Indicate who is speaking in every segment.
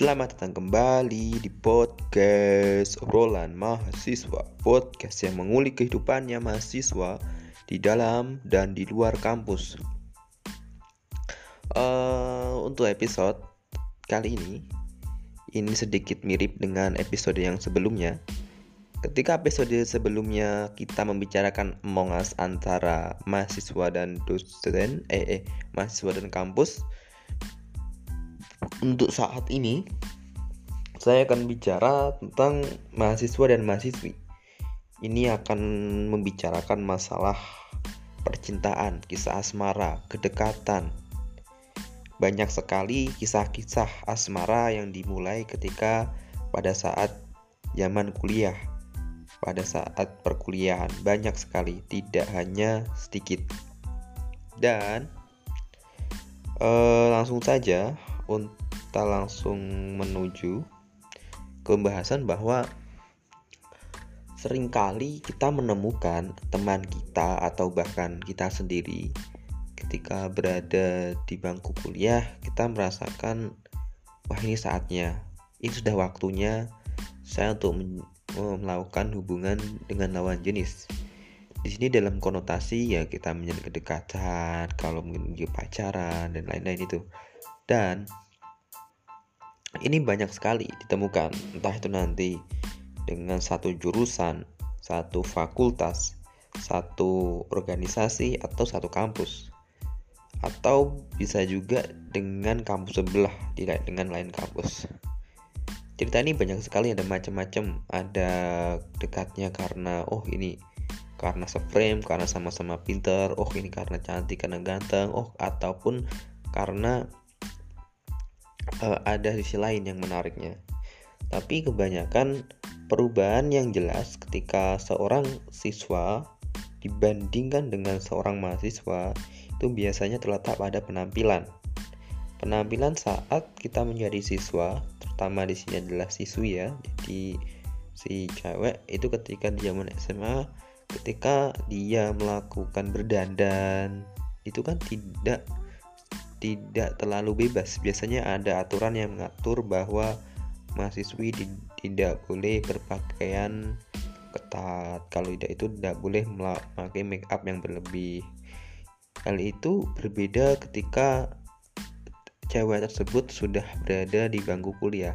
Speaker 1: Selamat datang kembali di podcast obrolan mahasiswa. Podcast yang mengulik kehidupannya mahasiswa di dalam dan di luar kampus. Uh, Untuk episode kali ini Ini sedikit mirip dengan episode yang sebelumnya. Ketika episode sebelumnya kita membicarakan Among Us antara mahasiswa dan dosen Eh, eh mahasiswa dan kampus untuk saat ini saya akan bicara tentang mahasiswa dan mahasiswi. Ini akan membicarakan masalah percintaan, kisah asmara, kedekatan. Banyak sekali kisah-kisah asmara yang dimulai ketika pada saat zaman kuliah. Pada saat perkuliahan banyak sekali, tidak hanya sedikit. Dan eh, langsung saja kita langsung menuju ke pembahasan bahwa sering kali kita menemukan teman kita atau bahkan kita sendiri ketika berada di bangku kuliah kita merasakan wah ini saatnya. Ini sudah waktunya saya untuk melakukan hubungan dengan lawan jenis. Di sini dalam konotasi ya kita menjadi kedekatan kalau mungkin pacaran dan lain-lain itu dan ini banyak sekali ditemukan, entah itu nanti dengan satu jurusan, satu fakultas, satu organisasi, atau satu kampus. Atau bisa juga dengan kampus sebelah, tidak dengan lain kampus. Cerita ini banyak sekali, ada macam-macam. Ada dekatnya karena, oh ini karena seframe, karena sama-sama pinter, oh ini karena cantik, karena ganteng, oh ataupun karena uh, ada sisi lain yang menariknya. Tapi kebanyakan perubahan yang jelas ketika seorang siswa dibandingkan dengan seorang mahasiswa itu biasanya terletak pada penampilan. Penampilan saat kita menjadi siswa, terutama di sini adalah siswi ya. Jadi si cewek itu ketika di zaman SMA ketika dia melakukan berdandan itu kan tidak tidak terlalu bebas. Biasanya ada aturan yang mengatur bahwa mahasiswi tidak boleh berpakaian ketat. Kalau tidak itu tidak boleh memakai make up yang berlebih. Hal itu berbeda ketika cewek tersebut sudah berada di bangku kuliah.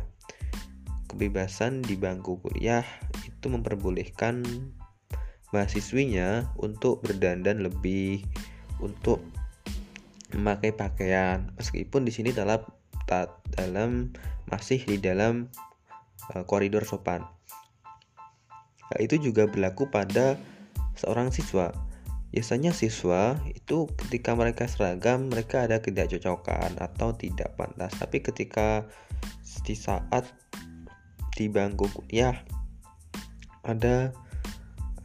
Speaker 1: Kebebasan di bangku kuliah itu memperbolehkan mahasiswinya untuk berdandan lebih, untuk memakai pakaian meskipun di sini dalam dalam masih di dalam uh, koridor sopan. Hal itu juga berlaku pada seorang siswa. Biasanya siswa itu ketika mereka seragam mereka ada tidak cocokan atau tidak pantas. Tapi ketika di saat di bangku kuliah ada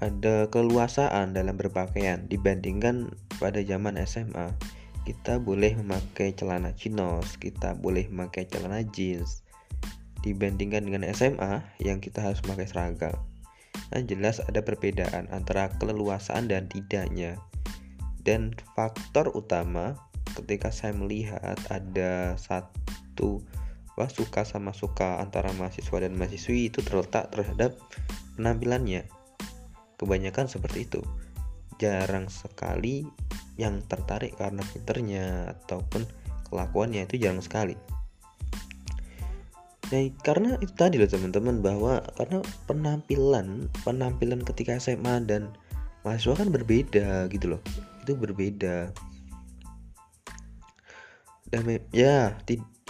Speaker 1: ada keluasaan dalam berpakaian dibandingkan pada zaman SMA kita boleh memakai celana chinos, kita boleh memakai celana jeans dibandingkan dengan SMA yang kita harus memakai seragam. Nah, jelas ada perbedaan antara keleluasaan dan tidaknya. Dan faktor utama ketika saya melihat ada satu wah suka sama suka antara mahasiswa dan mahasiswi itu terletak terhadap penampilannya. Kebanyakan seperti itu. Jarang sekali yang tertarik karena pinternya ataupun kelakuannya itu jarang sekali. Nah, karena itu tadi loh teman-teman bahwa karena penampilan penampilan ketika SMA dan mahasiswa kan berbeda gitu loh. Itu berbeda. Dan ya,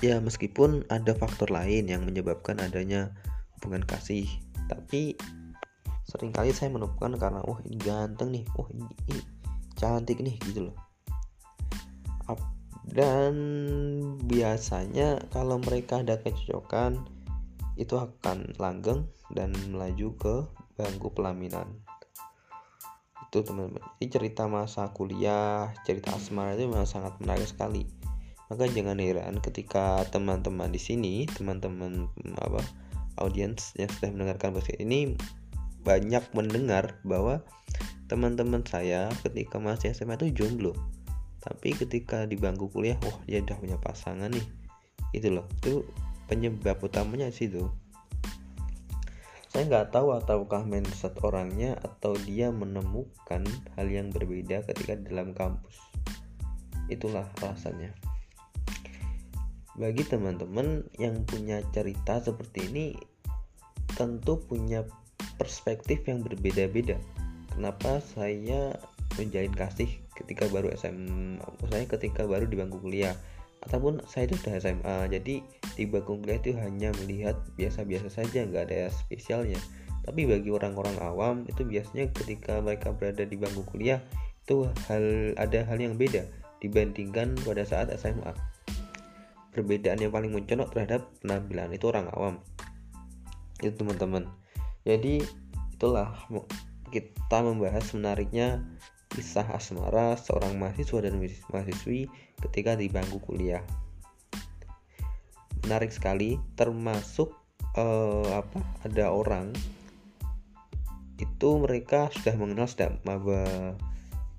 Speaker 1: ya meskipun ada faktor lain yang menyebabkan adanya hubungan kasih, tapi sering kali saya menemukan karena oh ini ganteng nih, oh ini, ini cantik nih gitu loh. Dan biasanya kalau mereka ada kecocokan itu akan langgeng dan melaju ke bangku pelaminan. Itu teman-teman. Ini cerita masa kuliah cerita asmara itu memang sangat menarik sekali. Maka jangan heran ketika teman-teman di sini teman-teman apa audiens yang sudah mendengarkan podcast ini banyak mendengar bahwa teman-teman saya ketika masih SMA itu jomblo. Tapi ketika di bangku kuliah wah dia udah punya pasangan nih. Itu loh itu penyebab utamanya situ. Saya nggak tahu ataukah mindset orangnya atau dia menemukan hal yang berbeda ketika dalam kampus. Itulah alasannya. Bagi teman-teman yang punya cerita seperti ini tentu punya perspektif yang berbeda-beda. Kenapa saya menjalin kasih ketika baru SMA saya ketika baru di bangku kuliah ataupun saya itu sudah SMA jadi di bangku kuliah itu hanya melihat biasa-biasa saja nggak ada spesialnya. Tapi bagi orang-orang awam itu biasanya ketika mereka berada di bangku kuliah itu hal ada hal yang beda dibandingkan pada saat SMA perbedaan yang paling mencolok terhadap penampilan itu orang awam. Itu teman-teman jadi itulah kita membahas menariknya kisah asmara seorang mahasiswa dan mahasiswi ketika di bangku kuliah. Menarik sekali, termasuk eh, apa? Ada orang itu mereka sudah mengenal sejak maba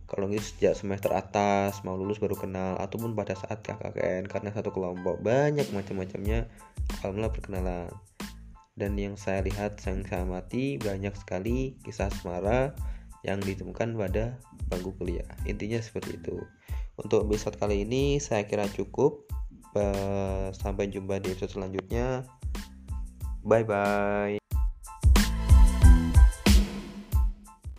Speaker 1: kalau ini sejak semester atas mau lulus baru kenal ataupun pada saat KKN karena satu kelompok banyak macam-macamnya alhamdulillah perkenalan dan yang saya lihat yang saya amati banyak sekali kisah asmara yang ditemukan pada bangku kuliah. Intinya seperti itu. Untuk episode kali ini saya kira cukup. Sampai jumpa di episode selanjutnya. Bye bye.